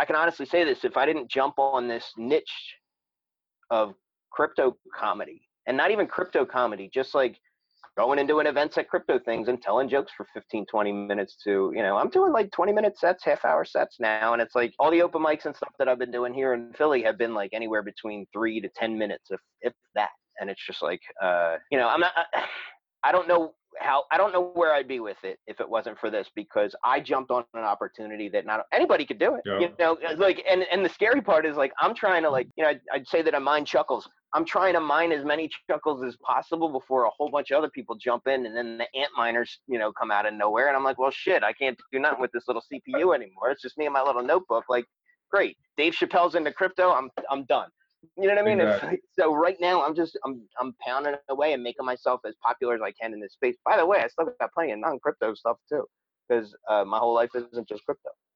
I can honestly say this: if I didn't jump on this niche of crypto comedy, and not even crypto comedy, just like going and doing events at crypto things and telling jokes for 15 20 minutes to you know i'm doing like 20 minute sets half hour sets now and it's like all the open mics and stuff that i've been doing here in philly have been like anywhere between three to 10 minutes if if that and it's just like uh you know i'm not i don't know how I don't know where I'd be with it if it wasn't for this because I jumped on an opportunity that not anybody could do it. Yeah. You know, like and and the scary part is like I'm trying to like you know I'd, I'd, say that I mine chuckles. I'm trying to mine as many chuckles as possible before a whole bunch of other people jump in and then the Antminers you know come out of nowhere and I'm like well shit I can't do nothing with this little CPU anymore. It's just me and my little notebook. Like great, Dave Chappelle's into crypto. I'm I'm done. You know what I mean? Exactly. so right now, I'm just I'm I'm pounding away and making myself as popular as I can in this space. By the way, I still got plenty of non-crypto stuff too, because uh, my whole life isn't just crypto.